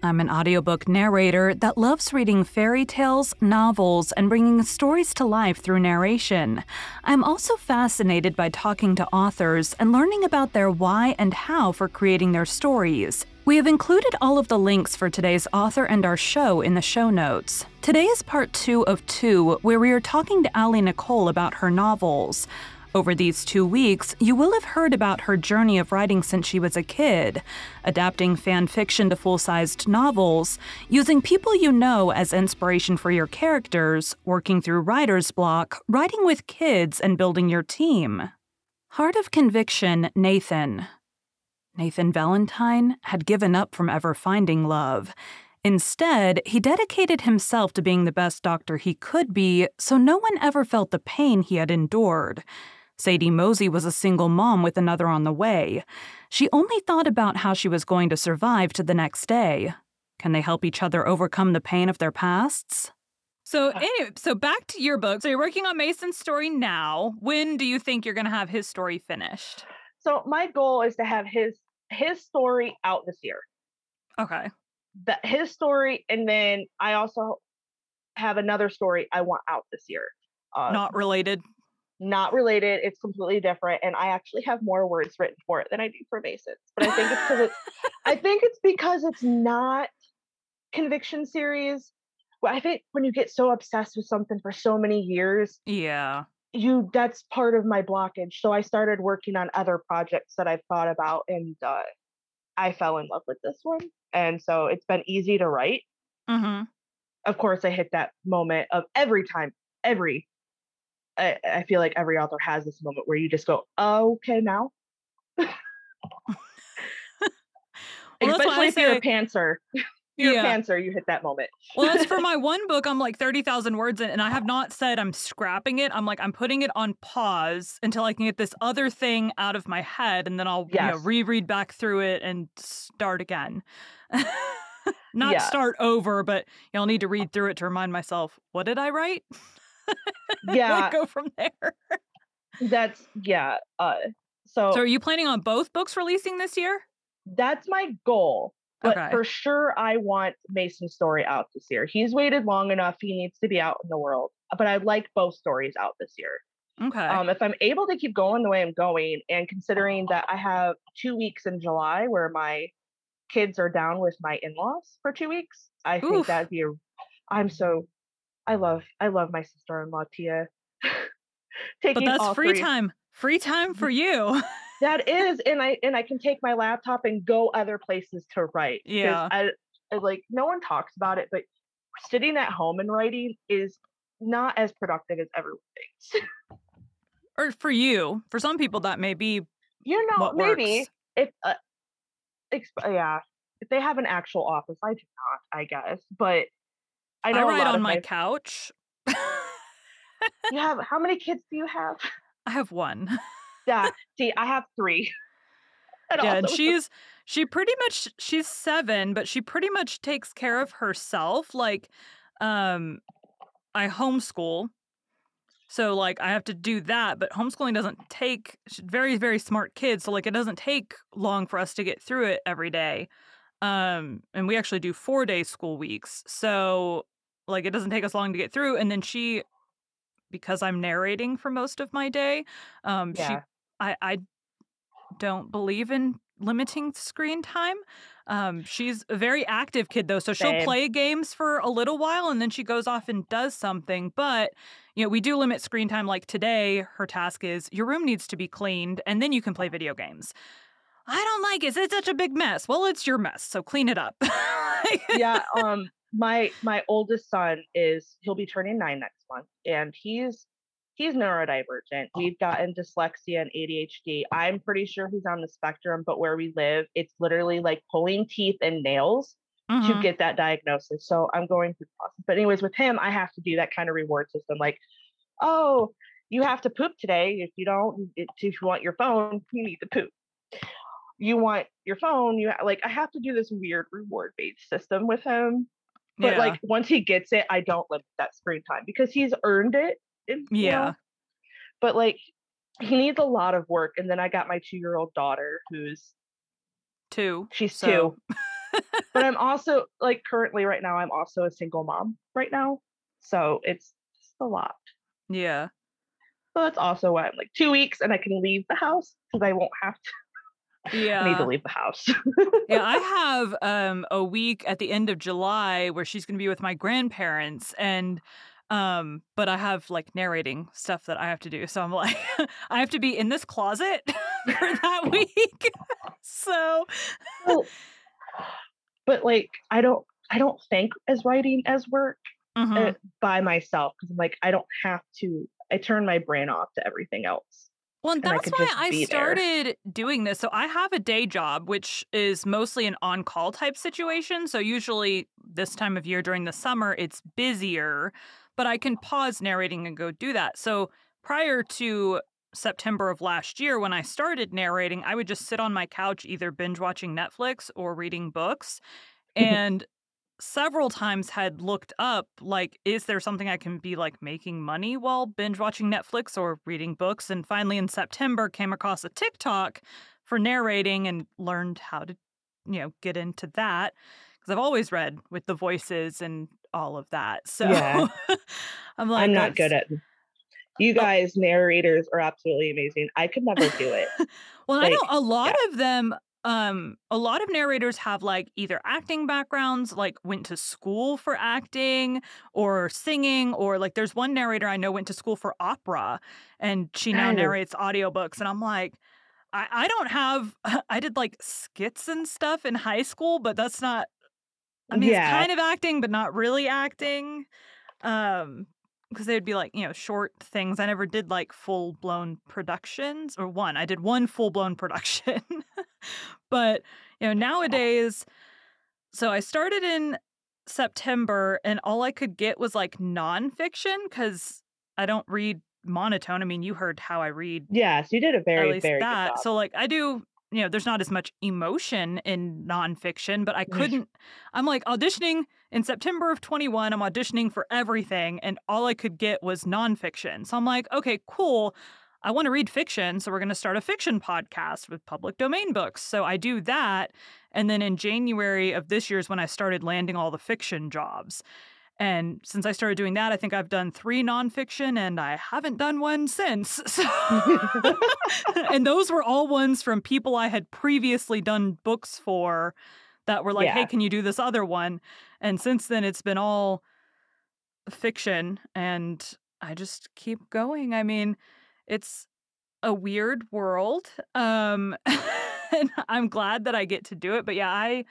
I'm an audiobook narrator that loves reading fairy tales, novels, and bringing stories to life through narration. I'm also fascinated by talking to authors and learning about their why and how for creating their stories. We have included all of the links for today's author and our show in the show notes. Today is part two of two, where we are talking to Aly Nichole about her novels. Over these two weeks, you will have heard about her journey of writing since she was a kid, adapting fan fiction to full sized novels, using people you know as inspiration for your characters, working through writer's block, writing with kids, and building your team. Heart of Conviction, Nathan. Nathan Valentine had given up from ever finding love. Instead, he dedicated himself to being the best doctor he could be, so no one ever felt the pain he had endured. Sadie Mosey was a single mom with another on the way. She only thought about how she was going to survive to the next day. Can they help each other overcome the pain of their pasts? So, anyway, so back to your book. So, you're working on Mason's story now. When do you think you're going to have his story finished? So, my goal is to have his his story out this year. Okay. That his story, and then I also have another story I want out this year. Uh, Not related not related. It's completely different, and I actually have more words written for it than I do for Masons. But I think it's because it's, I think it's because it's not conviction series. Well, I think when you get so obsessed with something for so many years, yeah, you that's part of my blockage. So I started working on other projects that I've thought about, and uh, I fell in love with this one, and so it's been easy to write. Mm-hmm. Of course, I hit that moment of every time, every I, I feel like every author has this moment where you just go, oh, okay, now. well, Especially if say, you're a pantser. you're yeah. a pantser, you hit that moment. well, as for my one book, I'm like 30,000 words in, and I have not said I'm scrapping it. I'm like, I'm putting it on pause until I can get this other thing out of my head, and then I'll yes. you know, reread back through it and start again. not yeah. start over, but you know, I'll need to read through it to remind myself, what did I write? yeah. go from there. That's yeah uh so so are you planning on both books releasing this year? That's my goal but okay. for sure i want mason's story out this year. He's waited long enough he needs to be out in the world but i'd like both stories out this year. Okay. Um if i'm able to keep going the way i'm going and considering that i have two weeks in july where my kids are down with my in-laws for two weeks i Oof. think that'd be a i'm so I love I love my sister-in-law Tia. Taking but that's free three. time. Free time for you. that is, and I and I can take my laptop and go other places to write. Yeah. I, I like no one talks about it, but sitting at home and writing is not as productive as everyone thinks. or for you, for some people, that may be. You know, maybe works. if uh, exp- yeah, if they have an actual office, I do not, I guess, but I know I write on my, my couch. you have how many kids do you have? I have one. yeah. See, I have three. And yeah, and she's she pretty much she's seven, but she pretty much takes care of herself. Like, um, I homeschool. So like I have to do that, but homeschooling doesn't take very very smart kids, so like it doesn't take long for us to get through it every day. Um, and we actually do four day school weeks. So, like, it doesn't take us long to get through. And then she, because I'm narrating for most of my day, um, yeah. she, I, I don't believe in limiting screen time. Um, she's a very active kid though, so she'll play games for a little while and then she goes off and does something. But you know, we do limit screen time. Like today, her task is your room needs to be cleaned, and then you can play video games. I don't like it. It's such a big mess. Well, it's your mess, so clean it up. yeah. Um. My my oldest son is he'll be turning nine next month, and he's he's neurodivergent. We've gotten dyslexia and ADHD. I'm pretty sure he's on the spectrum, but where we live, it's literally like pulling teeth and nails Mhm. to get that diagnosis. So I'm going through the process. But anyways, with him, I have to do that kind of reward system. Like, oh, you have to poop today. If you don't, if you want your phone, you need to poop. You want your phone, you like I have to do this weird reward based system with him. But Yeah. like once he gets it, I don't limit that screen time because he's earned it. you Yeah. know, But like he needs a lot of work. And then I got my two year old daughter who's Two. she's So two. but I'm also like currently right now I'm also a single mom right now. So it's, it's a lot. yeah. So that's also why I'm like two weeks and I can leave the house because I won't have to I need to leave the house. Yeah, I have um a week at the end of July where she's going to be with my grandparents and um but I have like narrating stuff that I have to do. So I'm like I have to be in this closet for that week. so Well, but like I don't I don't think as writing as work mhm. uh, by myself because I'm like I don't have to I turn my brain off to everything else. Well, and and I that's why I be there. started doing this. So I have a day job, which is mostly an on call type situation. So usually this time of year during the summer, it's busier, but I can pause narrating and go do that. So prior to September of last year, when I started narrating, I would just sit on my couch, either binge watching Netflix or reading books. Mm-hmm. And several times had looked up like is there something i can be like making money while binge watching netflix or reading books and finally in september came across a tiktok for narrating and learned how to you know get into that because i've always read with the voices and all of that so Yeah. i'm like I'm not good at you oh. guys narrators are absolutely amazing. I could never do it. well i know a lot yeah. of them um a lot of narrators have like either acting backgrounds like went to school for acting or singing or like there's one narrator i know went to school for opera and she now Yes. narrates audiobooks and i'm like I, I don't have i did like skits and stuff in high school but that's not i mean Yeah. it's kind of acting but not really acting um because they'd be like you know short things i never did like full blown productions or one i did one full blown production but you know nowadays so i started in september and all i could get was like nonfiction because i don't read monotone i mean you heard how i read Yes, you did a at very, least very that. good job. So like I do, you know, there's not as much emotion in nonfiction, but I mm. couldn't. I'm like auditioning in September of 21. I'm auditioning for everything, and all I could get was nonfiction. So I'm like, okay, cool. I want to read fiction, so we're going to start a fiction podcast with public domain books. So I do that, and then in January of this year is when I started landing all the fiction jobs. And since I started doing that, I think I've done three nonfiction, and I haven't done one since. So and those were all ones from people I had previously done books for that were like, hey, can you do this other one? And since then, it's been all fiction, and I just keep going. I mean, it's a weird world. Um, and I'm glad that I get to do it. But yeah, I,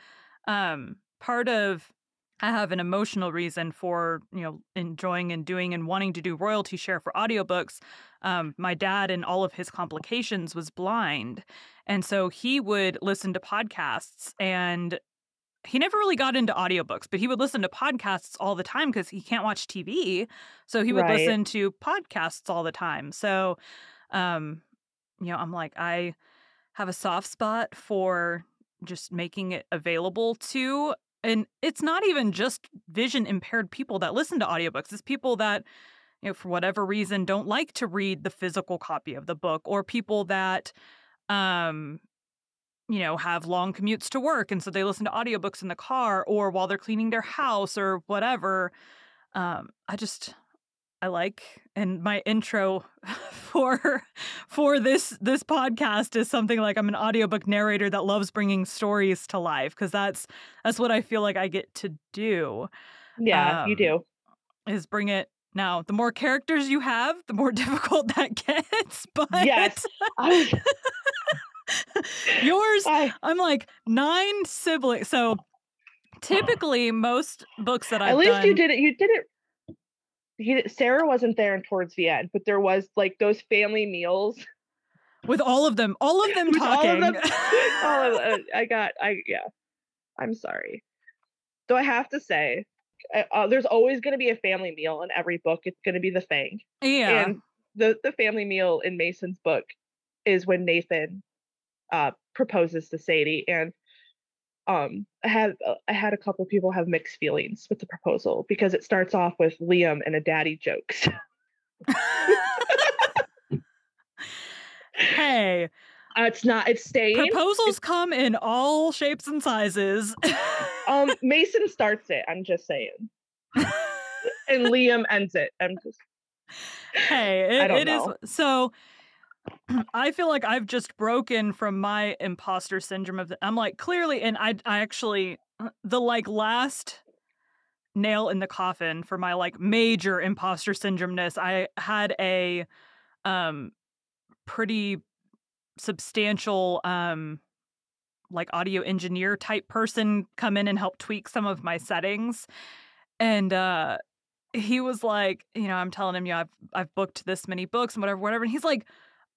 um, part of, I have an emotional reason for, you know, enjoying and doing and wanting to do royalty share for audiobooks. Um, my dad and all of his complications was blind. And so he would listen to podcasts and he never really got into audiobooks, but he would listen to podcasts all the time because he can't watch TV. So he would Right. listen to podcasts all the time. So, um, you know, I'm like, I have a soft spot for just making it available to, and it's not even just vision impaired people that listen to audiobooks, it's people that, you know, for whatever reason don't like to read the physical copy of the book, or people that, um, you know, have long commutes to work. And so they listen to audiobooks in the car or while they're cleaning their house or whatever. Um, I just, I like, and my intro for for this this podcast is something like I'm an audiobook narrator that loves bringing stories to life because that's that's what I feel like I get to do yeah, you um, do. is bring it. Now, the more characters you have, the more difficult that gets. But Yes. I, yours I, I'm like nine siblings. So typically, most books that I've at least done, you did it. You did it. Sarah wasn't there towards the end, but there was like those family meals. with all of them, all of them With all talking. of them- all of, uh, I got. I yeah. I'm sorry. So I have to say, uh, uh there's always going to be a family meal in every book. It's going to be the thing. Yeah. And the the family meal in Mason's book is when Nathan uh, proposes to Sadie, and um, I had uh, I had a couple people have mixed feelings with the proposal because it starts off with Liam and a daddy jokes. hey, uh, it's not. It's staying. Proposals it's, come in all shapes and sizes. um, Mason starts it. I'm just saying, and Liam ends it. I'm just. Hey, it, it is so. I feel like I've just broken from my imposter syndrome of the, I'm like clearly and I I actually uh, the like last nail in the coffin for my like major imposter syndromeness I had a um pretty substantial um like audio engineer type person come in and help tweak some of my settings and uh he was like you know i'm telling him you know, i've i've booked this many books and whatever whatever and he's like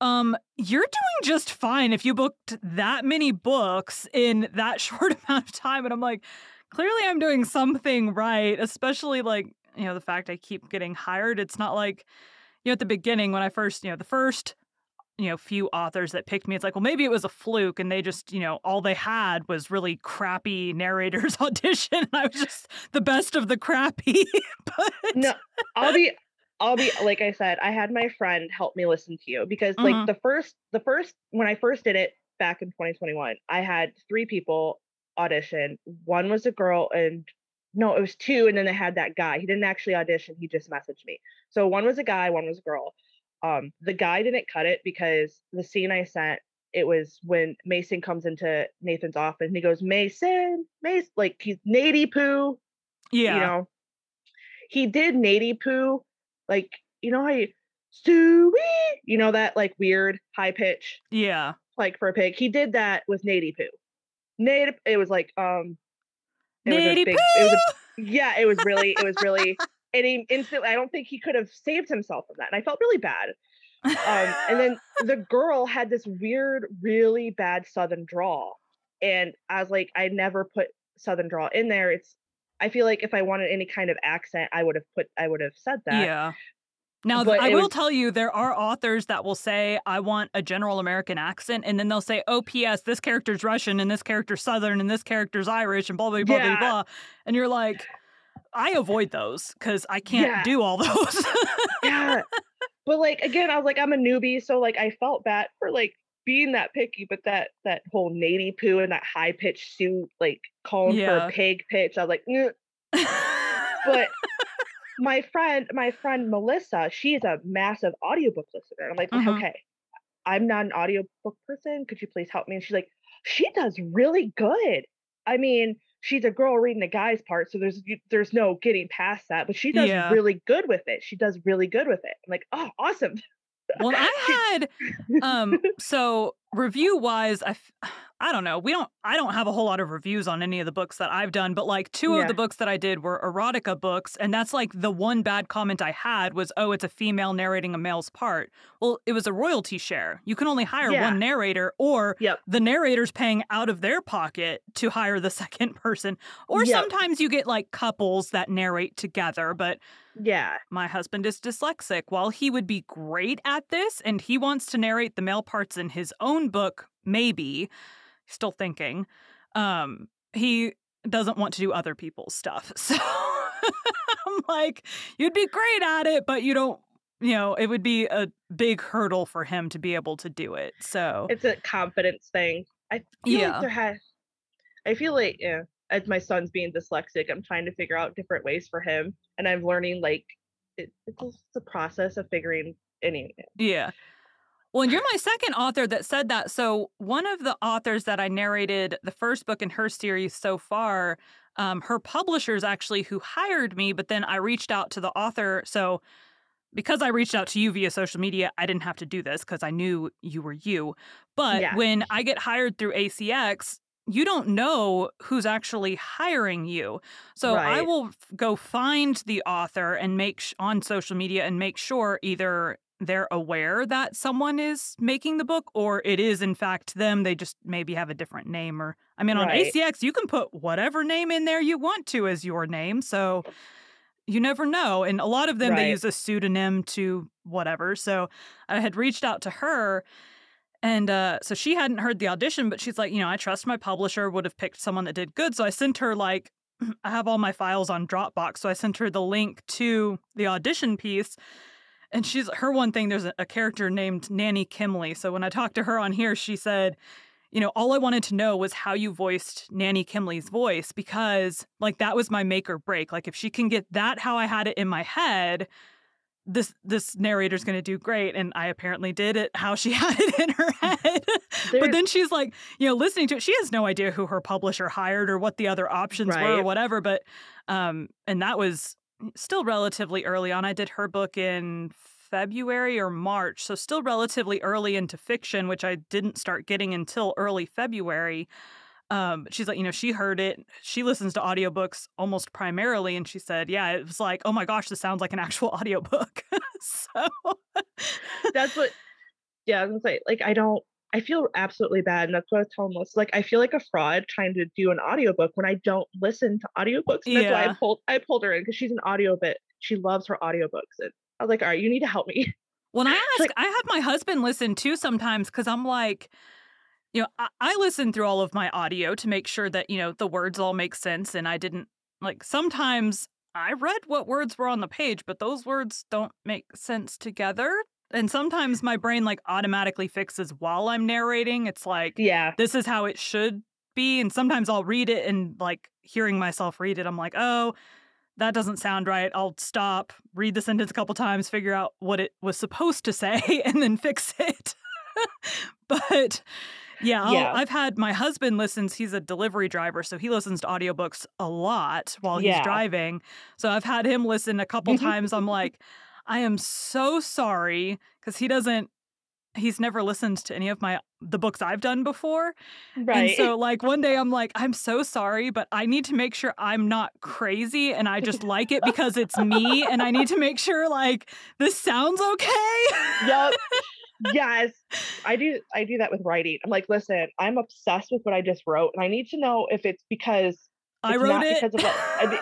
um you're doing just fine if you booked that many books in that short amount of time and i'm like clearly i'm doing something right especially like you know the fact i keep getting hired. It's not like you know at the beginning when i first you know the first you know few authors that picked me it's like well maybe it was a fluke and they just you know all they had was really crappy narrators audition and i was just the best of the crappy but no i'll be i'll be like i said i had my friend help me listen to you because like mm-hmm. the first the first when i first did it back in 2021 i had three people audition one was a girl and no it was two and then they had that guy he didn't actually audition he just messaged me so one was a guy one was a girl um, the guy didn't cut it because the scene I sent, it was when Mason comes into Nathan's office and he goes, Mason, Mason, like he's Nady Poo. Yeah. You know, he did Nady Poo, like, you know how you, Stewie, you know, that like weird high pitch. Yeah. Like for a pig. He did that with Nady Poo. Nady, it was like, um, it was a big, Poo! it was a, yeah, it was really, it was really and he instantly i don't think he could have saved himself from that and i felt really bad um, and then the girl had this weird really bad southern drawl and i was like i never put southern drawl in there it's i feel like if i wanted any kind of accent i would have put i would have said that yeah now, but I will was... tell you, there are authors that will say, I want a general American accent. And then they'll say, oh, P.S., this character's Russian and this character's Southern and this character's Irish and blah, blah, blah, yeah. blah, blah. And you're like, I avoid those because I can't yeah. do all those. yeah. But like again, I was like, I'm a newbie, so like I felt bad for like being that picky, but that that whole nady poo and that high pitched suit, like calling yeah. for a pig pitch, I was like, but my friend, my friend Melissa, she's a massive audiobook listener. I'm like, mm-hmm. okay, I'm not an audiobook person. Could you please help me? And she's like, she does really good. I mean, she's a girl reading a guy's part, so there's there's no getting past that. But she does yeah. really good with it. She does really good with it. I'm like, oh, awesome. Well, I had um so review wise, I I don't know. We don't I don't have a whole lot of reviews on any of the books that I've done, but like two yeah. of the books that I did were erotica books, and that's like the one bad comment I had was, "Oh, it's a female narrating a male's part." Well, it was a royalty share. You can only hire yeah. one narrator or yep. the narrator's paying out of their pocket to hire the second person. Or yep. sometimes you get like couples that narrate together, but yeah. My husband is dyslexic. While he would be great at this and he wants to narrate the male parts in his own book, maybe, still thinking, um, he doesn't want to do other people's stuff. So I'm like, you'd be great at it, but you don't, you know, it would be a big hurdle for him to be able to do it. So it's a confidence thing. I feel yeah. like there has, I feel like, yeah, as my son's being dyslexic, I'm trying to figure out different ways for him. And I'm learning like, it, it's a process of figuring any. Yeah. Well, and you're my second author that said that. So, one of the authors that I narrated the first book in her series so far, um, her publishers actually who hired me, but then I reached out to the author. So, because I reached out to you via social media, I didn't have to do this because I knew you were you. But yeah. when I get hired through ACX, you don't know who's actually hiring you. So right. I will go find the author and make sh- on social media and make sure either they're aware that someone is making the book or it is in fact them they just maybe have a different name or i mean on Right. acx you can put whatever name in there you want to as your name so you never know and a lot of them they use a pseudonym to whatever so i had reached out to her and uh, so she hadn't heard the audition but she's like you know i trust my publisher would have picked someone that did good. So i sent her like i have all my files on dropbox so i sent her the link to the audition piece. And she's her one thing there's a, a character named nanny kimley. So when i talked to her on here she said you know all i wanted to know was how you voiced nanny kimley's voice because like that was my make or break. Like if she can get that how i had it in my head this this narrator's going to do great and i apparently did it how she had it in her head. But then she's like you know listening to it she has no idea who her publisher hired or what the other options were or whatever but um and that was still relatively early on. I did her book in february or march so still relatively early into fiction which i didn't start getting until early february um she's like you know she heard it she listens to audiobooks almost primarily and she said yeah it was like oh my gosh this sounds like an actual audiobook. So that's what yeah i was gonna say like i don't i feel absolutely bad and that's what i was telling most like i feel like a fraud trying to do an audiobook when i don't listen to audiobooks and that's why i pulled i pulled her in because she's an audio bit she loves her audiobooks and i was like all right you need to help me. When I ask, like- I have my husband listen too sometimes because I'm like, you know, I, I listen through all of my audio to make sure that, you know, the words all make sense. And I didn't, like, sometimes I read what words were on the page, but those words don't make sense together. And sometimes my brain, like, automatically fixes while I'm narrating. It's like, yeah this is how it should be. And sometimes I'll read it and, like, hearing myself read it, I'm like, oh, that doesn't sound right. I'll stop, read the sentence a couple times, figure out what it was supposed to say, and then fix it. but yeah, Yeah. I've had my husband listens. He's a delivery driver, so he listens to audiobooks a lot while he's Yeah. driving. So I've had him listen a couple times. I'm like, I am so sorry because he doesn't. He's never listened to any of my the books I've done before. right And so, like, one day I'm like, I'm so sorry, but I need to make sure I'm not crazy and I just like it because it's me. And I need to make sure, like, this sounds okay. Yup. yes i do i do that with writing i'm like listen i'm obsessed with what i just wrote and i need to know if it's because I it's wrote not it. because of what I mean,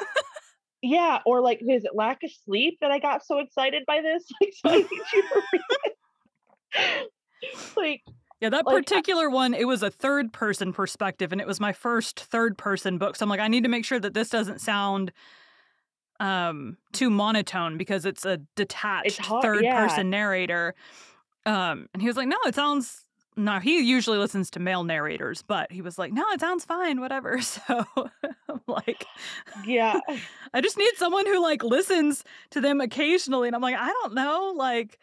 yeah or like is it lack of sleep that i got so excited by this like so i need you to read it like yeah, that like, particular one, it was a third person perspective and it was my first third person book. So I'm like, I need to make sure that this doesn't sound um too monotone because it's a detached hard- third yeah. person narrator. Um and he was like, No, it sounds no, he usually listens to male narrators, but he was like, No, it sounds fine, whatever. So I'm like yeah I just need someone who like listens to them occasionally. And I'm like, I don't know. Like,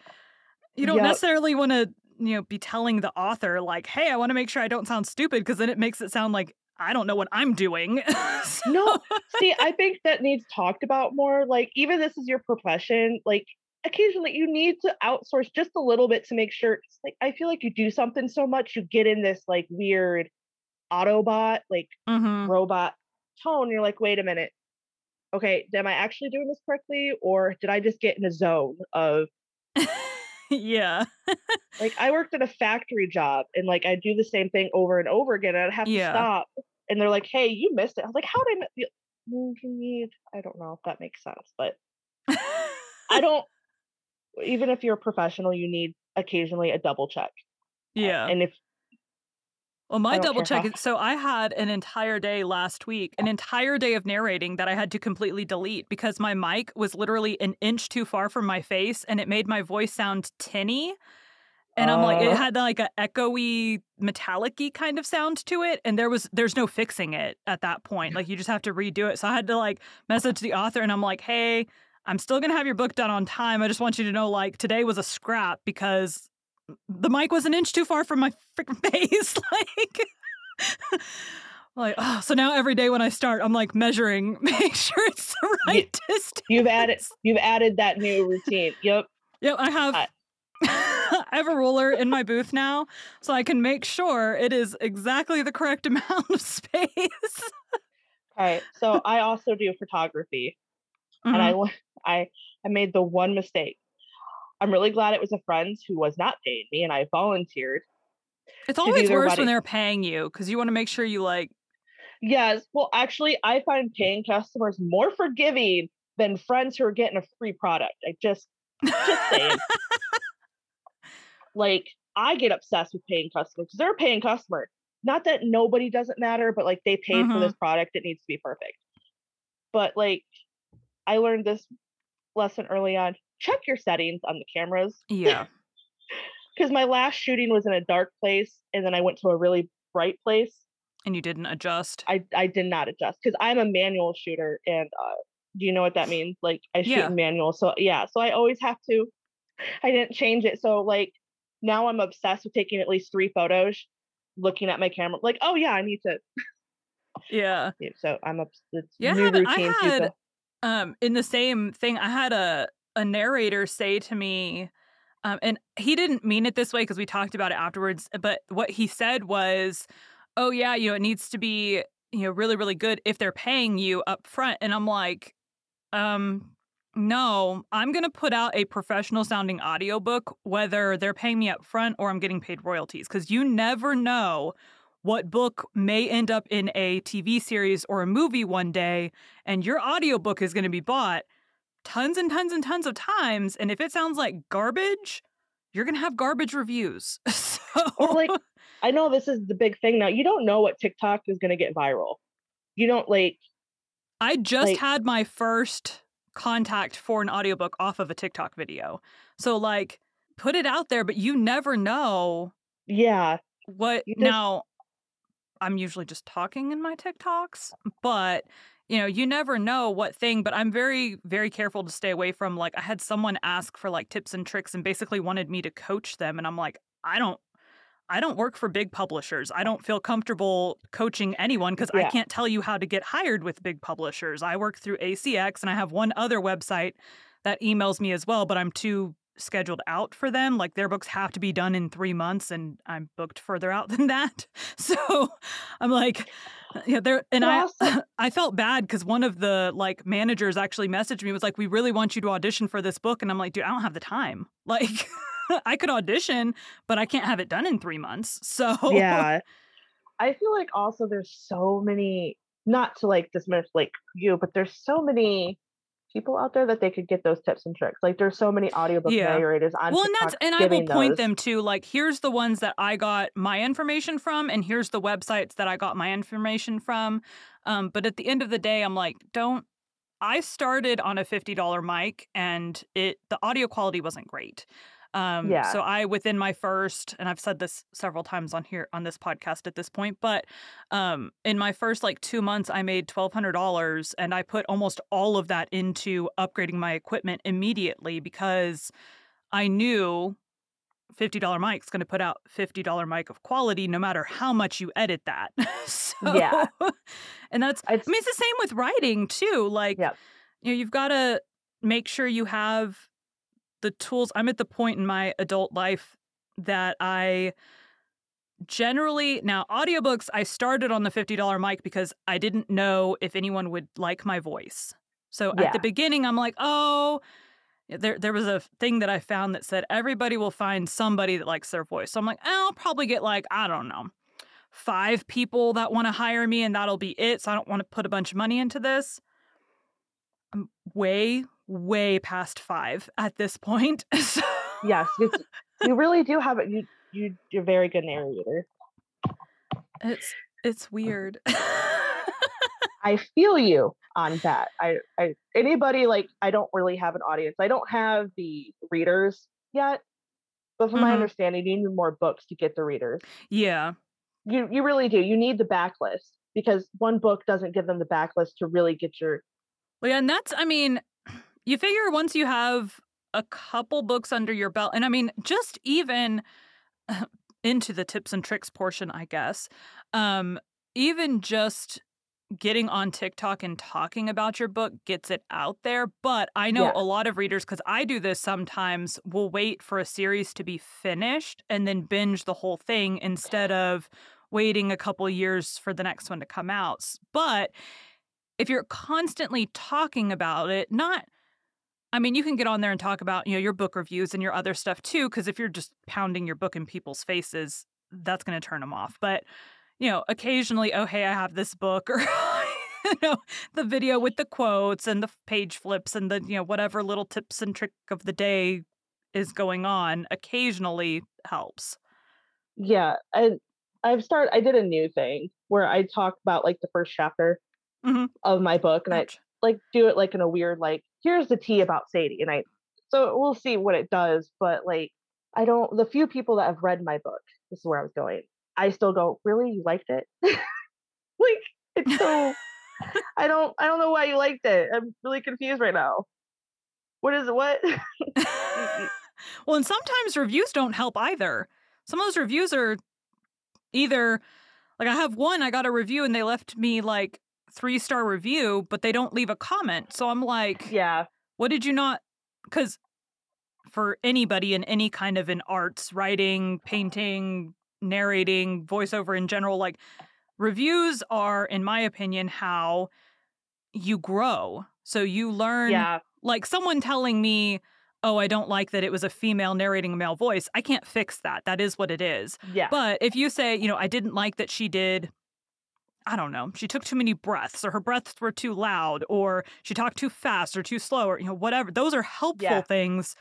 you don't Yep. necessarily want to, you know, be telling the author, like, hey, I want to make sure I don't sound stupid because then it makes it sound like I don't know what I'm doing. So- no see i think that needs talked about more like even this is your profession like occasionally you need to outsource just a little bit to make sure it's like i feel like you do something so much you get in this like weird autobot like Mhm. robot tone you're like wait a minute okay am i actually doing this correctly or did i just get in a zone of yeah. like i worked at a factory job and like i do the same thing over and over again and i'd have Yeah. to stop and they're like hey you missed it i was like how did i miss Mm, you need i don't know if that makes sense but i don't even if you're a professional you need occasionally a double check yeah. and if Well, my double check how- is so I had an entire day last week, an entire day of narrating that I had to completely delete because my mic was literally an inch too far from my face and it made my voice sound tinny. And I'm like, it Uh. had like an echoey, metallic-y kind of sound to it. And there was there's no fixing it at that point. Like you just have to redo it. So I had to like message the author and I'm like, hey, I'm still gonna have your book done on time. I just want you to know, like, today was a scrap because the mic was an inch too far from my freaking face. like, like, oh, so now every day when I start, I'm like measuring, make sure it's the right distance. you've added you've added that new routine yep Yep, I have. I- I have a ruler in my booth now, so I can make sure it is exactly the correct amount of space. all right so i also do photography and I, Mhm. wa- I I made the one mistake. I'm really glad it was a friend who was not paying me and I volunteered. It's always worse when they're paying you because you want to make sure you like. Yes. Well, actually, I find paying customers more forgiving than friends who are getting a free product. I just, just saying. like, I get obsessed with paying customers because they're a paying customer. Not that nobody doesn't matter, but like they paid for Mhm. this product, it needs to be perfect. But like, I learned this lesson early on. Check your settings on the cameras Yeah. because my last shooting was in a dark place, and then I went to a really bright place. and you didn't adjust. I I did not adjust because I'm a manual shooter, and uh, do you know what that means? Like I shoot Yeah. manual, so yeah, so I always have to. I didn't change it, so like now I'm obsessed with taking at least three photos, looking at my camera, like oh yeah, I need to. yeah. So I'm up. It's Yeah, I new haven't- I had- um in the same thing i had a a narrator say to me um and he didn't mean it this way because we talked about it afterwards but what he said was oh yeah you know it needs to be you know really really good if they're paying you up front and i'm like um no i'm going to put out a professional sounding audiobook whether they're paying me up front or i'm getting paid royalties because you never know what book may end up in a TV series or a movie one day, and your audiobook is going to be bought tons and tons and tons of times. And if it sounds like garbage, you're going to have garbage reviews. so, Or like I know this is the big thing now. You don't know what TikTok is going to get viral. You don't like. I just like- had my first contact for an audiobook off of a TikTok video. So, like, put it out there, but you never know Yeah, what just- now i'm usually just talking in my tiktoks but you know you never know what thing but i'm very very careful to stay away from like i had someone ask for like tips and tricks and basically wanted me to coach them and i'm like i don't i don't work for big publishers. I don't feel comfortable coaching anyone because i can't tell you how to get hired with big publishers. I work through acx and i have one other website that emails me as well but i'm too scheduled out for them. Like their books have to be done in three months, and I'm booked further out than that. So I'm like, uh, yeah, there. And I I felt bad because one of the like managers actually messaged me was like, "We really want you to audition for this book," and I'm like, "Dude, I don't have the time. Like, I could audition, but I can't have it done in three months." So yeah. I feel like also there's so many. Not to like dismiss like you, but there's so many people out there that they could get those tips and tricks. Like there's so many audiobook Yeah. narrators on well, and TikTok that's and I will point those. them to like here's the ones that I got my information from, and here's the websites that I got my information from. Um, but at the end of the day, I'm like, don't. I started on a fifty dollar mic, and it the audio quality wasn't great. Um, Yeah. So I within my first, and I've said this several times on here on this podcast at this point, but um, in my first like two months, I made twelve hundred dollars, and I put almost all of that into upgrading my equipment immediately because I knew fifty dollar mic's going to put out fifty dollar mic of quality, no matter how much you edit that. so, Yeah. and that's I mean it's the same with writing too. Like, Yep. you know, you've got to make sure you have the tools. I'm at the point in my adult life that I generally now audiobooks I started on the $50 mic because I didn't know if anyone would like my voice. So at the beginning I'm like, "Oh, there there was a thing that I found that said everybody will find somebody that likes their voice." So I'm like, "I'll probably get like, I don't know, 5 people that want to hire me and that'll be it. So I don't want to put a bunch of money into this." I'm way way past 5 at this point. So yes, you really do have it. You you you're a very good narrator. It's it's weird. I feel you on that. I, I anybody like I don't really have an audience. I don't have the readers yet. But from my Mhm. understanding, you need more books to get the readers. yeah. You you really do. You need the backlist because one book doesn't give them the backlist to really get your Well, yeah, and that's I mean, you figure once you have a couple books under your belt, and I mean, just even into the tips and tricks portion, I guess. Um, even just getting on TikTok and talking about your book gets it out there. But I know Yeah. a lot of readers, because I do this sometimes, will wait for a series to be finished and then binge the whole thing instead of waiting a couple years for the next one to come out. But if you're constantly talking about it, not I mean, you can get on there and talk about, you know, your book reviews and your other stuff too, because if you're just pounding your book in people's faces, that's going to turn them off. But, you know, occasionally, oh, hey, I have this book, or, you know, the video with the quotes and the page flips and the, you know, whatever little tips and trick of the day is going on occasionally helps. Yeah. I, I've started, I did a new thing where I talk about like the first chapter Mhm. of my book and I like do it like in a weird, like, here's the tea about Sadie. And I, so we'll see what it does. But like, I don't, the few people that have read my book, this is where I was going, I still go, really? You liked it? like, it's so, I don't, I don't know why you liked it. I'm really confused right now. What is it? What? well, and sometimes reviews don't help either. Some of those reviews are either like I have one, I got a review and they left me like three star review, but they don't leave a comment. So I'm like, yeah. what did you not? Because for anybody in any kind of an arts, writing, painting, narrating, voiceover in general, like reviews are, in my opinion, how you grow. So you learn Yeah. like someone telling me, oh, I don't like that it was a female narrating a male voice. I can't fix that. That is what it is. Yeah. But if you say, you know, I didn't like that she did, I don't know, she took too many breaths or her breaths were too loud or she talked too fast or too slow or, you know, whatever. Those are helpful Yeah. things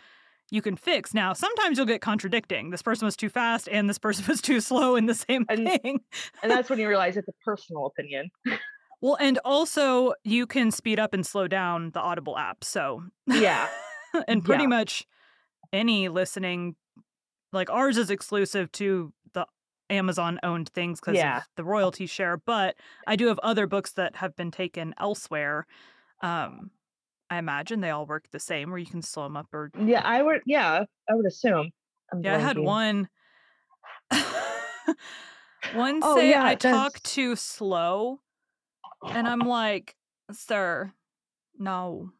you can fix. Now, sometimes you'll get contradicting. This person was too fast and this person was too slow in the same And- thing. and that's when you realize it's a personal opinion. Well, and also you can speed up and slow down the Audible app. So Yeah. and pretty Yeah. much any listening like ours is exclusive to Amazon owned things because Yeah. of the royalty share, but I do have other books that have been taken elsewhere. Um, I imagine they all work the same, where you can slow them up or Yeah, I would. Yeah, I would assume. I'm yeah. I had one. one Oh, say yeah, I talk too slow, and I'm like, sir, no.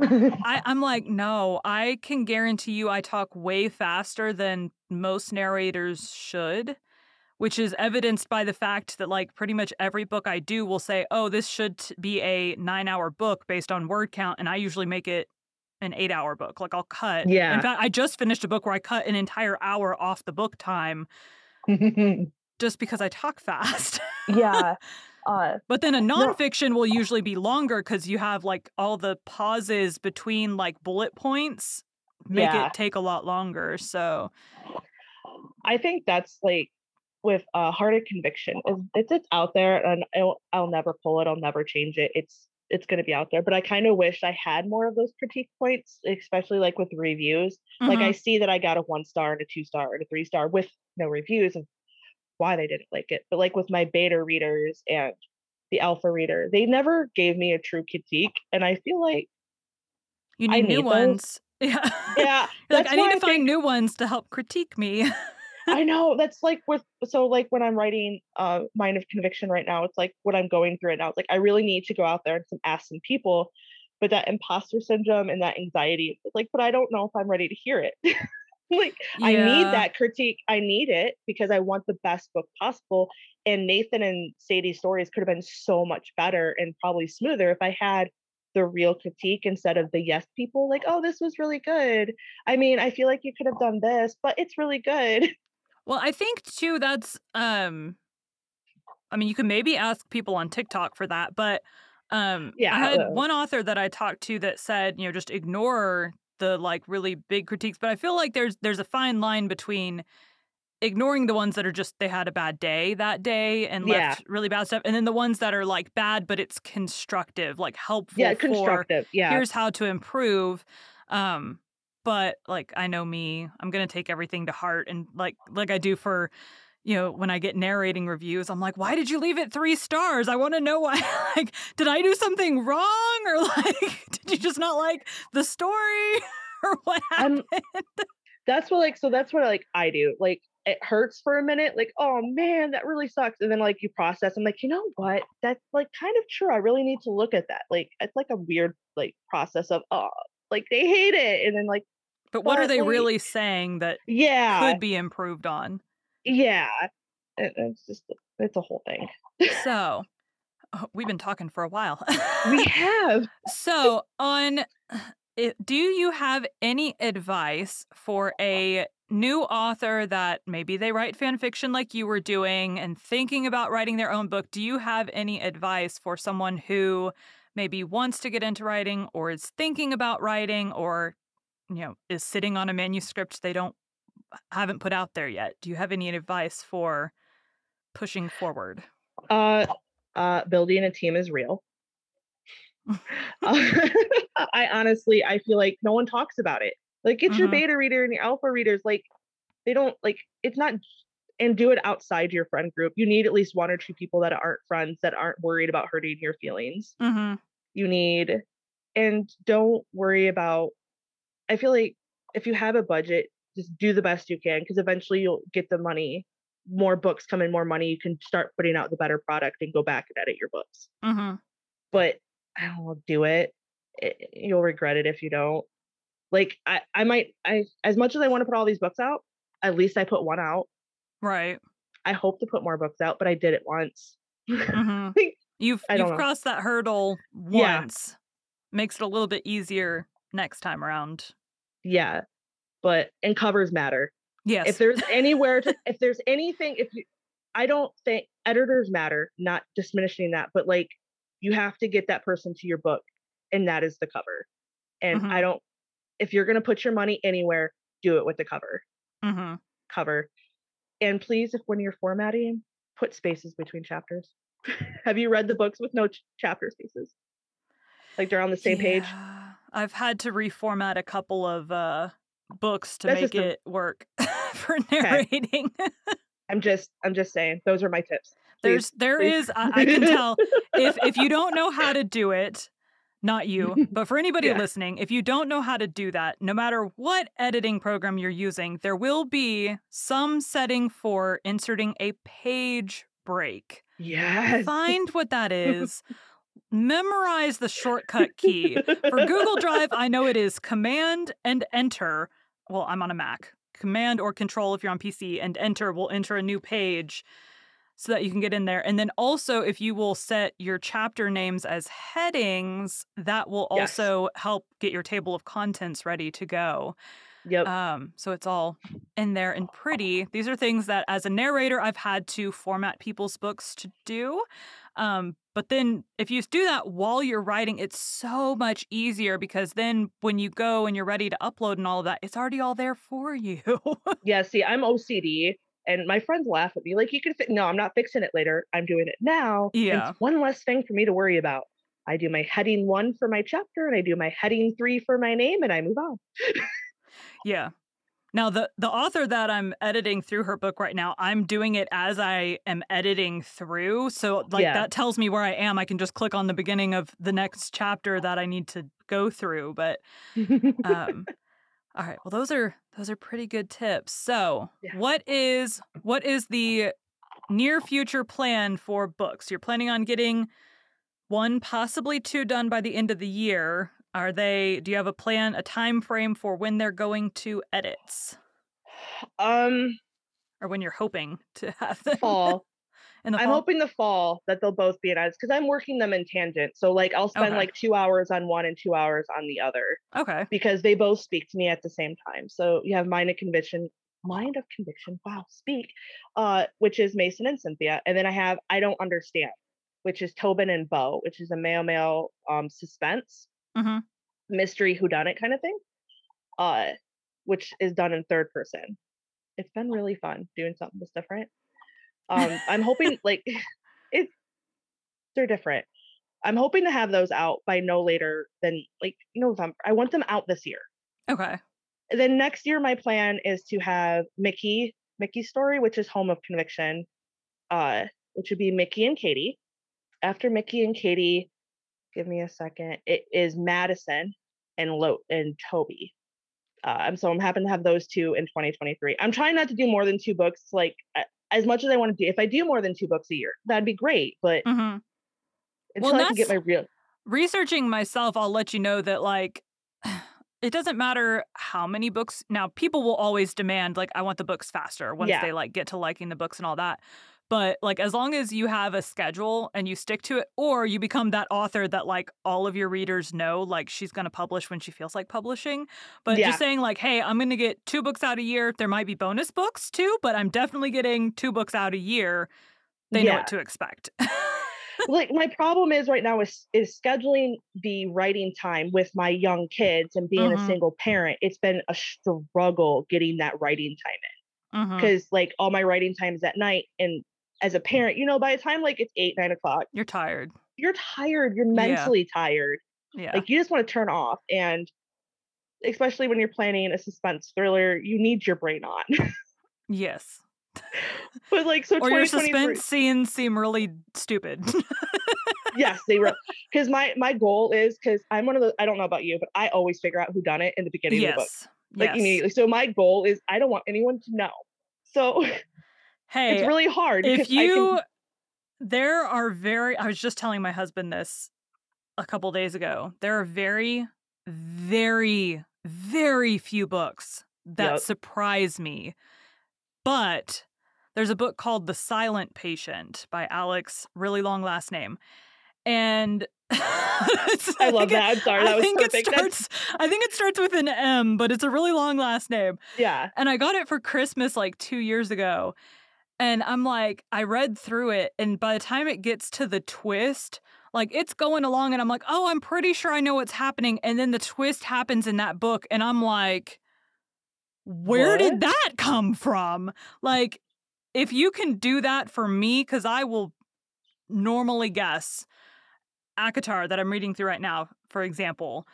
I, I'm like, no, I can guarantee you I talk way faster than most narrators should, which is evidenced by the fact that, like, pretty much every book I do will say, oh, this should be a nine hour book based on word count. And I usually make it an eight hour book. Like, I'll cut. Yeah. In fact, I just finished a book where I cut an entire hour off the book time just because I talk fast. yeah. Uh, But then a No. nonfiction will usually be longer because you have like all the pauses between like bullet points make Yeah. it take a lot longer. So I think that's like with uh, Heart of Conviction. It's it's out there, and I'll, I'll never pull it. I'll never change it. It's it's going to be out there. But I kind of wish I had more of those critique points, especially like with reviews. Like I mhm. see that I got a one star and a two star and a three star with no reviews of why they didn't like it. But like with my beta readers and the alpha reader, they never gave me a true critique, and I feel like you I need new those. ones. Yeah. yeah, like I need to I find think- new ones to help critique me. I know that's like with so like when I'm writing uh Mind of Conviction right now, it's like what I'm going through right now. It's like I really need to go out there and some ask some people, but that imposter syndrome and that anxiety, it's like, but I don't know if I'm ready to hear it. like I need that critique. I need it because I want the best book possible. And Nathan and Sadie's stories could have been so much better and probably smoother if I had the real critique instead of the yes people like, oh, this was really good. I mean, I feel like you could have done this, but it's really good. Well, I think too that's um I mean you can maybe ask people on TikTok for that, but um Yeah, I had one author that I talked to that said, you know, just ignore the like really big critiques, but I feel like there's there's a fine line between ignoring the ones that are just they had a bad day that day and Yeah. left really bad stuff and then the ones that are like bad but it's constructive, like helpful yeah, for constructive. Yeah. here's how to improve um but like i know me i'm gonna take everything to heart and like like i do for you know when i get narrating reviews i'm like why did you leave it three stars i want to know why like did i do something wrong or like did you just not like the story or what happened that's what like so that's what like I do. Like it hurts for a minute, like, oh man, that really sucks. And then like you process, I'm like, you know what? That's like kind of true. I really need to look at that. Like it's like a weird like process of oh like they hate it. And then like, but what are they like- really saying that yeah, could be improved on yeah. And it's just it's a whole thing. so oh, we've been talking for a while We have. So on it, do you have any advice for a new author that maybe they write fan fiction like you were doing and thinking about writing their own book? Do you have any advice for someone who maybe wants to get into writing or is thinking about writing or you know is sitting on a manuscript they don't haven't put out there yet? Do you have any advice for pushing forward? Uh, uh, building a team is real. I honestly, I feel like no one talks about it. Like, get your Mhm. beta reader and your alpha readers. Like, they don't like. It's not. And do it outside your friend group. You need at least one or two people that aren't friends that aren't worried about hurting your feelings. Mhm. You need, and don't worry about. I feel like if you have a budget, just do the best you can because eventually you'll get the money. More books come in, more money. You can start putting out the better product and go back and edit your books Mhm. but I don't do it. I- You'll regret it if you don't. Like I, I might, I as much as I want to put all these books out, at least I put one out. Right. I hope to put more books out, but I did it once. Mhm. Like, You've you've know. crossed that hurdle Yeah. once. Makes it a little bit easier next time around. yeah, but and covers matter. Yes. If there's anywhere to, if there's anything, if you, I don't think editors matter. Not diminishing that, but like you have to get that person to your book, and that is the cover. And Mhm. I don't. If you're gonna put your money anywhere, do it with the cover. hmm cover. And please, if when you're formatting, put spaces between chapters. Have you read the books with no ch- chapter spaces? Like they're on the same page? I've had to reformat a couple of uh books to That's make it work for narrating. I'm just I'm just saying those are my tips. There's Please, there please. is I, I can tell if if you don't know how to do it, not you, but for anybody Yeah. listening, if you don't know how to do that, no matter what editing program you're using, there will be some setting for inserting a page break. Yes. Find what that is. Memorize the shortcut key. For Google Drive, I know it is Command and Enter. Well, I'm on a Mac. Command or Control if you're on PC, and Enter will enter a new page so that you can get in there. And then also, if you will set your chapter names as headings, that will Yes. also help get your table of contents ready to go. Yep. Um, so it's all in there and pretty. These are things that, as a narrator, I've had to format people's books to do. Um, but then, if you do that while you're writing, it's so much easier because then when you go and you're ready to upload and all of that, it's already all there for you. yeah, see, I'm OCD and my friends laugh at me like you can fi-. no, I'm not fixing it later. I'm doing it now. Yeah. It's one less thing for me to worry about. I do my heading one for my chapter and I do my heading three for my name and I move on. Yeah. Now the the author that I'm editing through her book right now, I'm doing it as I am editing through. So like Yeah. that tells me where I am. I can just click on the beginning of the next chapter that I need to go through. But um all right well those are those are pretty good tips so Yeah. what is what is the near future plan for books you're planning on getting one possibly two done by the end of the year are they do you have a plan a time frame for when they're going to edits um or when you're hoping to have them fall. in the I'm fall hoping the fall that they'll both be in edits because I'm working them in tangent. So like I'll spend Okay. like two hours on one and two hours on the other okay because they both speak to me at the same time. So you have mind of conviction, mind of conviction. Wow, speak, uh, which is Mason and Cynthia, and then I have I don't understand, which is Tobin and Bo, which is a male male um suspense hmm mystery whodunit kind of thing, uh, which is done in third person. It's been really fun doing something that's different. Um, I'm hoping like it's they're different. I'm hoping to have those out by no later than like November. I want them out this year. okay And then next year, my plan is to have Mickey, Mickey's story, which is Home of Conviction, uh, which would be Mickey and Katie. After Mickey and Katie, give me a second. It is Madison and Lo and Toby. Uh, so I'm happy to have those two in 2023. I'm trying not to do more than two books. Like as much as I want to do, if I do more than two books a year, that'd be great. But hmm until Well, I can get my real, researching myself, I'll let you know that like it doesn't matter how many books. Now, people will always demand like I want the books faster once Yeah. they like get to liking the books and all that. But like as long as you have a schedule and you stick to it, or you become that author that like all of your readers know, like she's gonna publish when she feels like publishing. But Yeah. just saying like, hey, I'm gonna get two books out a year. There might be bonus books too, but I'm definitely getting two books out a year. They know what to expect. like my problem is right now is is scheduling the writing time with my young kids and being Mhm. a single parent. It's been a struggle getting that writing time in because like all my writing time is at night and as a parent, you know, by the time like it's eight, nine o'clock, You're tired. you're tired. You're Yeah. mentally tired. Yeah. Like you just want to turn off. And especially when you're planning a suspense thriller, you need your brain on. yes. but like so Or your suspense scenes seem really stupid. yes, they were because my my goal is because I'm one of the I don't know about you, but I always figure out who done it in the beginning of the book. Like yes. immediately. So my goal is I don't want anyone to know. So Hey, it's really hard. if you can- there are very i was just telling my husband this a couple days ago there are very very very few books that Yep. surprise me but there's a book called the silent patient by alex really long last name and it's- I love that. I'm sorry, I was think perfect. It That's- starts, I think it starts with an M, but it's a really long last name. yeah. And I got it for Christmas like two years ago. And I'm like, I read through it. And by the time it gets to the twist, like it's going along. And I'm like, oh, I'm pretty sure I know what's happening. And then the twist happens in that book. And I'm like, where What? did that come from? Like, if you can do that for me, because I will normally guess ACOTAR that I'm reading through right now, for example,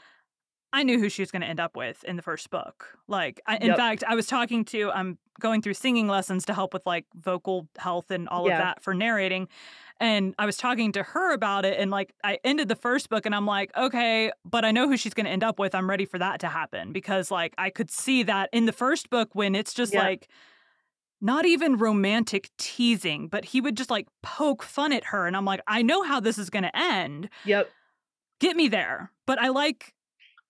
I knew who she was going to end up with in the first book. Like, I, in Yep. fact, I was talking to, I'm going through singing lessons to help with like vocal health and all Yeah. of that for narrating. And I was talking to her about it. And like, I ended the first book and I'm like, okay, but I know who she's going to end up with. I'm ready for that to happen because like I could see that in the first book when it's just like, not even romantic teasing, but he would just like poke fun at her. And I'm like, I know how this is going to end Yep. get me there. But I like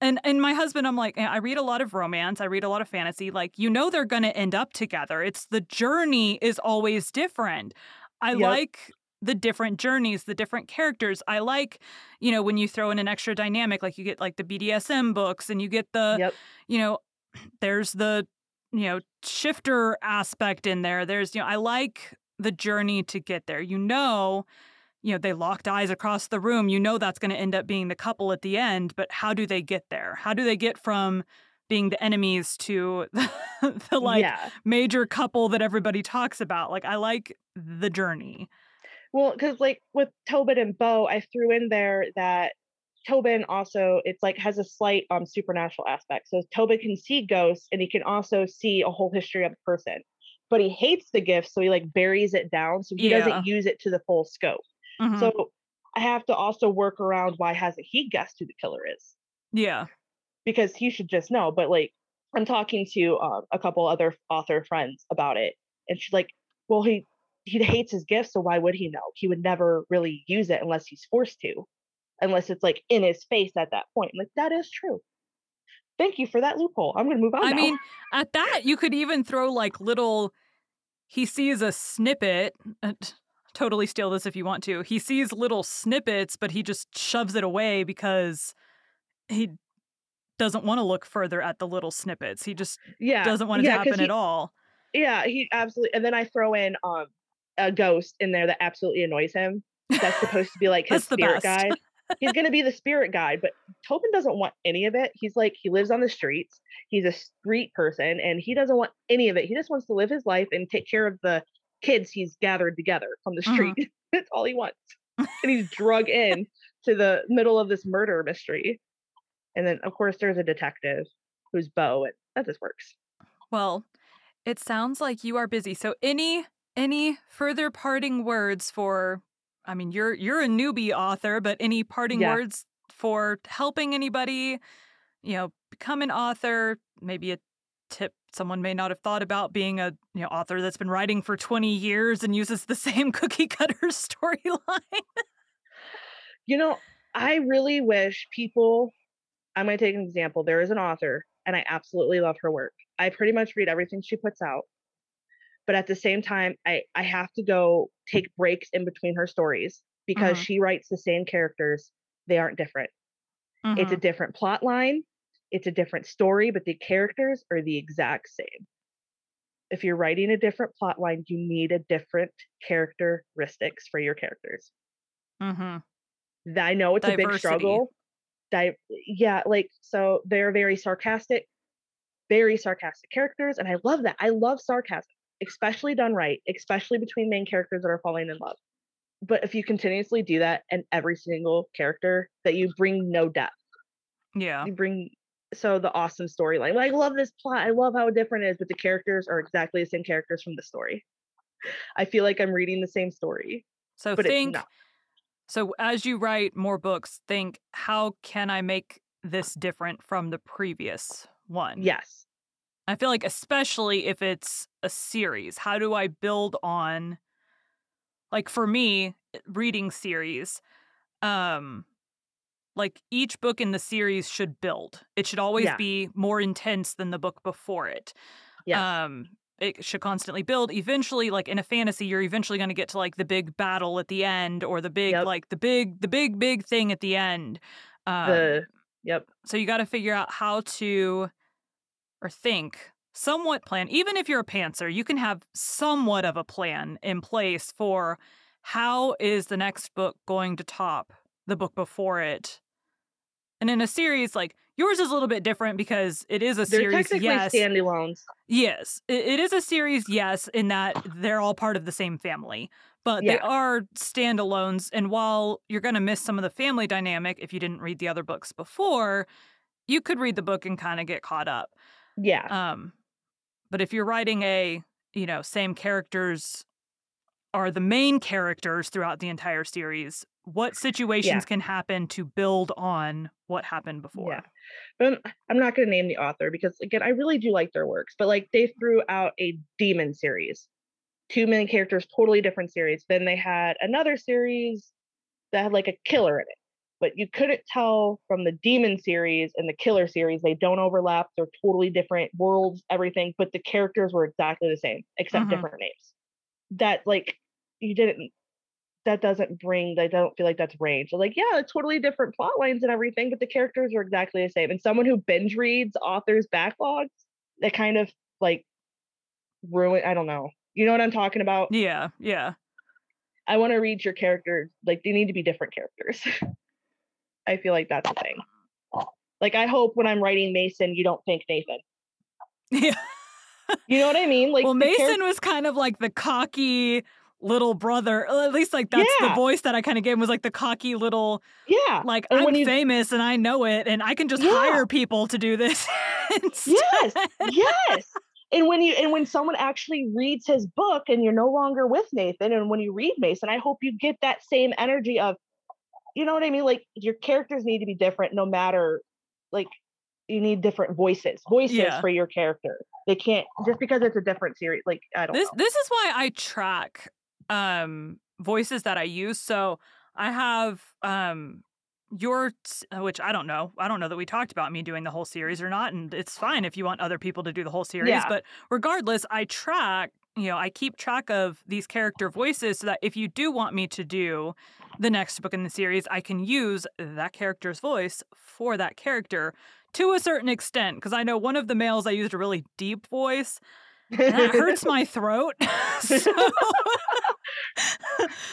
and and my husband, I'm like, eh, I read a lot of romance, I read a lot of fantasy. Like, you know they're gonna end up together. It's the journey is always different. I Yep. like the different journeys, the different characters. I like, you know, when you throw in an extra dynamic, like you get like the BDSM books and you get the, Yep. you know, there's the, you know, shifter aspect in there. There's, you know, I like the journey to get there. You know, you know, they locked eyes across the room. You know that's going to end up being the couple at the end, but how do they get there? How do they get from being the enemies to the, the like yeah. major couple that everybody talks about? Like I like the journey. Well, because like with Tobin and Bo, I threw in there that Tobin also it's like has a slight um supernatural aspect. So Tobin can see ghosts and he can also see a whole history of the person. But he hates the gift, so he like buries it down. So he Yeah. doesn't use it to the full scope. Mhm. So I have to also work around why hasn't he guessed who the killer is? yeah. Because he should just know. But like I'm talking to um, a couple other author friends about it, and she's like, "Well, he he hates his gift, so why would he know? He would never really use it unless he's forced to, unless it's like in his face at that point. Like that is true. Thank you for that loophole. I'm gonna move on. I now. mean, at that, you could even throw like little. He sees a snippet. Totally steal this if you want to. He sees little snippets, but he just shoves it away because he doesn't want to look further at the little snippets. He just yeah, doesn't want it yeah, to happen he- at all. Yeah, he absolutely. And then I throw in um a ghost in there that absolutely annoys him. That's supposed to be like his spirit guide. He's gonna be the spirit guide, but Tobin doesn't want any of it. He's like he lives on the streets. He's a street person, and he doesn't want any of it. He just wants to live his life and take care of the kids he's gathered together from the Mhm. street. That's all he wants. and he's drug in to the middle of this murder mystery. And then of course there's a detective who's Bo, and that just works. Well, it sounds like you are busy. So any any further parting words for I mean, you're you're a newbie author, but any parting Yeah. words for helping anybody, you know, become an author, maybe a tip someone may not have thought about being a you know author that's been writing for 20 years and uses the same cookie cutter storyline. You know, I really wish people. I'm going to take an example. There is an author, and I absolutely love her work. I pretty much read everything she puts out. but at the same time i i have to go take breaks in between her stories because Mhm. she writes the same characters they aren't different it's a Mhm. different plot line it's a different story but the characters are the exact same. If you're writing a different plot line you need a different characteristics for your characters. Mhm. I know it's a big struggle. Di- yeah like so they're very sarcastic very sarcastic characters and i love that i love sarcasm especially done right especially between main characters that are falling in love. But if you continuously do that and every single character that you bring no depth. Yeah. you bring so the awesome storyline like, i love this plot i love how different it is but the characters are exactly the same characters from the story. I feel like i'm reading the same story So think so as you write more books, think how can I make this different from the previous one? yes. I feel like especially if it's a series, how do I build on like for me, reading series, um like each book in the series should build. It should always Yeah. be more intense than the book before it. yes Um it should constantly build. Eventually, like in a fantasy, you're eventually going to get to like the big battle at the end or the big Yep. like the big the big big thing at the end. Um the yep so you got to figure out how to or think somewhat plan. Even if you're a pantser, you can have somewhat of a plan in place for how is the next book going to top the book before it. And in a series like yours is a little bit different because it is a they're series. technically Yes, standalones yes, it, it is a series. Yes, in that they're all part of the same family, but they are standalones. And while you're going to miss some of the family dynamic if you didn't read the other books before, you could read the book and kind of get caught up. yeah Um, but if you're writing a, you know, same characters are the main characters throughout the entire series, what situations can happen to build on what happened before? Yeah. But I'm, not going to name the author because again, I really do like their works. But like they threw out a demon series, two main characters, totally different series. Then they had another series that had like a killer in it, but you couldn't tell from the demon series and the killer series they don't overlap. They're totally different worlds, everything. But the characters were exactly the same except Mhm. different names. That like you didn't. That doesn't bring. I don't feel like that's range. Like, yeah, it's totally different plot lines and everything, but the characters are exactly the same. And someone who binge reads authors' backlogs, that kind of like ruin. I don't know. You know what I'm talking about? Yeah, yeah. I want to read your characters. Like, they need to be different characters. I feel like that's the thing. Like, I hope when I'm writing Mason, you don't think Nathan. Yeah. You know what I mean? Like, well, the char- Mason was kind of like the cocky little brother. Uh, at least like that's the voice that I kind of gave him was like the cocky little yeah. like And I'm you- famous and I know it and I can just Yeah. hire people to do this. Yes, yes. And when you and when someone actually reads his book and you're no longer with Nathan, and when you read Mason, I hope you get that same energy of, you know what I mean? Like your characters need to be different, no matter, like you need different voices, voices Yeah. for your character. They can't just because it's a different series. Like I don't This know. this is why I track um voices that I use. So I have um your uh, which I don't know. I don't know that we talked about me doing the whole series or not and it's fine if you want other people to do the whole series, Yeah. but regardless, I track, you know, I keep track of these character voices so that if you do want me to do the next book in the series, I can use that character's voice for that character to a certain extent because I know one of the males I used a really deep voice that hurts my throat. so,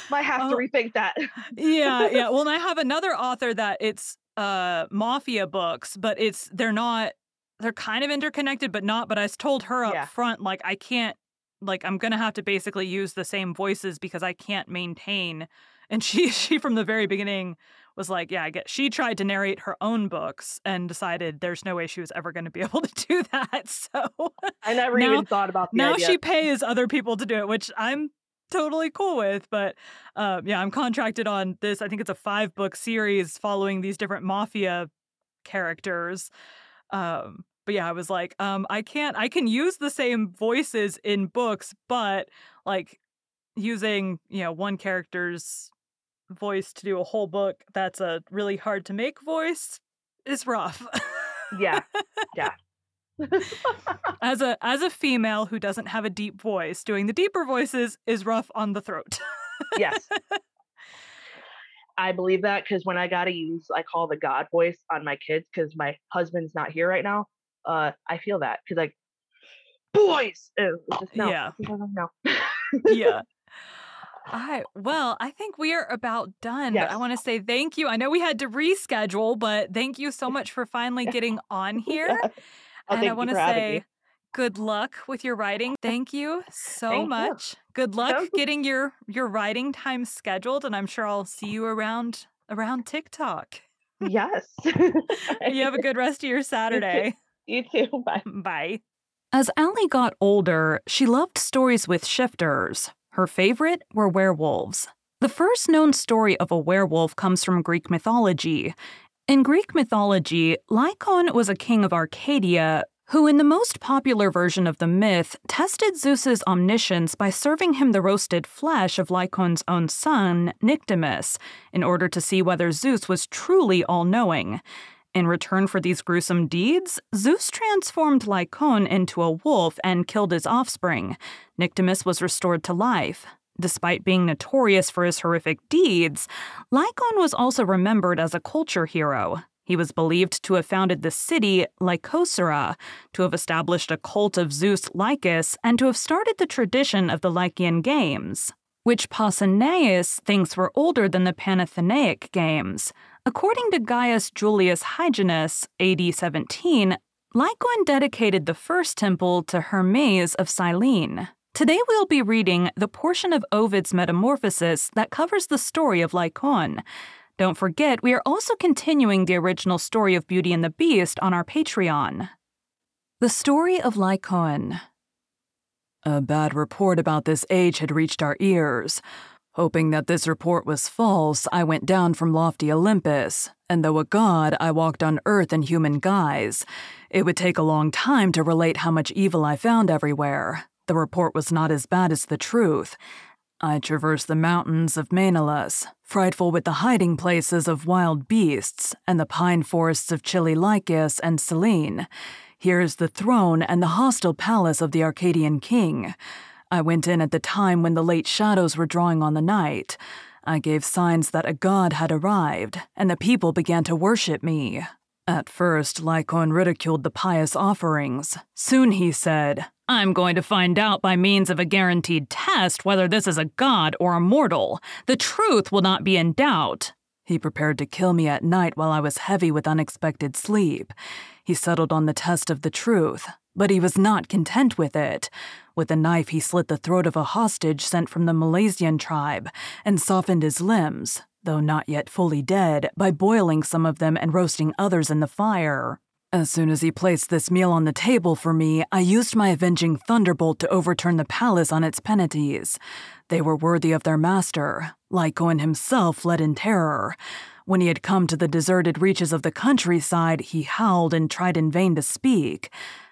Might have to Oh. rethink that. yeah, yeah. Well, and I have another author that it's uh mafia books, but it's they're not they're kind of interconnected, but not. But I told her up Yeah. front, like I can't like I'm gonna have to basically use the same voices because I can't maintain. And she she from the very beginning was like, yeah, I get. She tried to narrate her own books and decided there's no way she was ever going to be able to do that. So I never Now- even thought about now idea. she pays other people to do it, which I'm totally cool with. But um, yeah, I'm contracted on this. I think it's a five book series following these different mafia characters. Um, but yeah, I was like, um, I can't. I can use the same voices in books, but like using you know one character's voice to do a whole book that's a really hard to make voice is rough. yeah, yeah. as a as a female who doesn't have a deep voice, doing the deeper voices is rough on the throat. yes. I believe that because when I gotta use I call the God voice on my kids because my husband's not here right now. Uh, I feel that because like boys, just no, Yeah. no. yeah. I well, I think we are about done, but I want to say thank you. I know we had to reschedule, but thank you so much for finally getting on here. Yes. Oh, and I want to me. say good luck with your writing. Thank you so Thank you. much. Good luck Sounds- getting your your writing time scheduled, and I'm sure I'll see you around around TikTok. Yes. You have a good rest of your Saturday. You too. Bye. Bye. As Aly got older, she loved stories with shifters. Her favorite were werewolves. The first known story of a werewolf comes from Greek mythology. In Greek mythology, Lycaon was a king of Arcadia who, in the most popular version of the myth, tested Zeus's omniscience by serving him the roasted flesh of Lycaon's own son, Nyctimus, in order to see whether Zeus was truly all knowing. In return for these gruesome deeds, Zeus transformed Lycaon into a wolf and killed his offspring. Nyctimus was restored to life. Despite being notorious for his horrific deeds, Lycaon was also remembered as a culture hero. He was believed to have founded the city Lycosura, to have established a cult of Zeus Lycaeus, and to have started the tradition of the Lycaean Games, which Pausanias thinks were older than the Panathenaic Games. According to Gaius Julius Hyginus, AD 17, Lycaon dedicated the first temple to Hermes of Cyllene. Today we'll be reading the portion of Ovid's Metamorphosis that covers the story of Lycaon. Don't forget, we are also continuing the original story of Beauty and the Beast on our Patreon. The story of Lycaon. A bad report about this age had reached our ears. Hoping that this report was false, I went down from lofty Olympus, and though a god, I walked on earth in human guise. It would take a long time to relate how much evil I found everywhere. The report was not as bad as the truth. I traversed the mountains of Maenalus, frightful with the hiding places of wild beasts, and the pine forests of chilly Lycaeus and Cyllene. Here is the throne and the hostile palace of the Arcadian king. I went in at the time when the late shadows were drawing on the night. I gave signs that a god had arrived, and the people began to worship me. At first, Lycaon ridiculed the pious offerings. Soon he said, I'm going to find out by means of a guaranteed test whether this is a god or a mortal. The truth will not be in doubt. He prepared to kill me at night while I was heavy with unexpected sleep. He settled on the test of the truth, but he was not content with it. With a knife, he slit the throat of a hostage sent from the Molossian tribe and softened his limbs, though not yet fully dead, by boiling some of them and roasting others in the fire. As soon as he placed this meal on the table for me, I used my avenging thunderbolt to overturn the palace on its penalties. They were worthy of their master. Lycaon himself fled in terror. When he had come to the deserted reaches of the countryside, he howled and tried in vain to speak.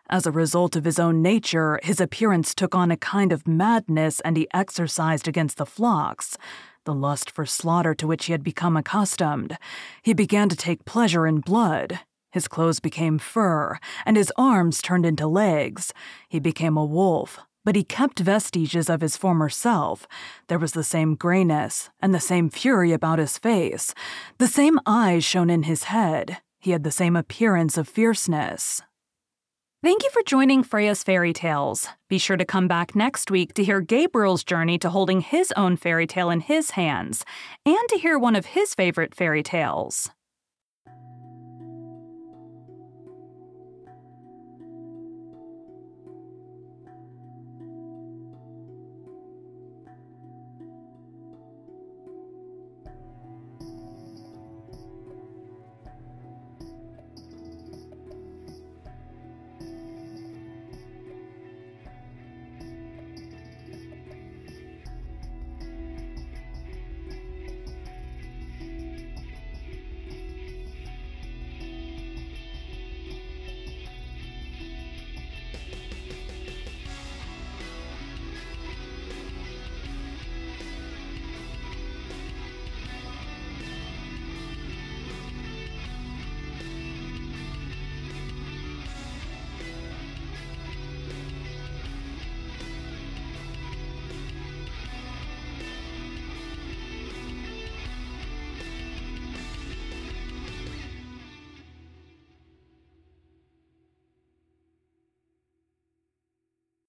As a result of his own nature, his appearance took on a kind of madness and he exercised against the flocks. The lust for slaughter to which he had become accustomed. He began to take pleasure in blood. His clothes became fur, and his arms turned into legs. He became a wolf, but he kept vestiges of his former self. There was the same grayness and the same fury about his face. The same eyes shone in his head. He had the same appearance of fierceness. Thank you for joining Freya's Fairy Tales. Be sure to come back next week to hear Gabriel's journey to holding his own fairy tale in his hands and to hear one of his favorite fairy tales.